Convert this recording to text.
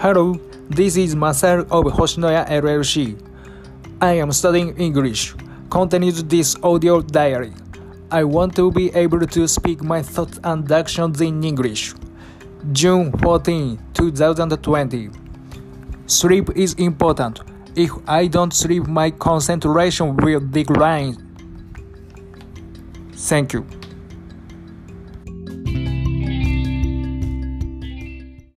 Hello, this is Masaru of Hoshinoya LLC. I am studying English. Continue this audio diary. I want to be able to speak my thoughts and actions in English. June 14, 2020. Sleep is important. If I don't sleep, my concentration will decline. Thank you.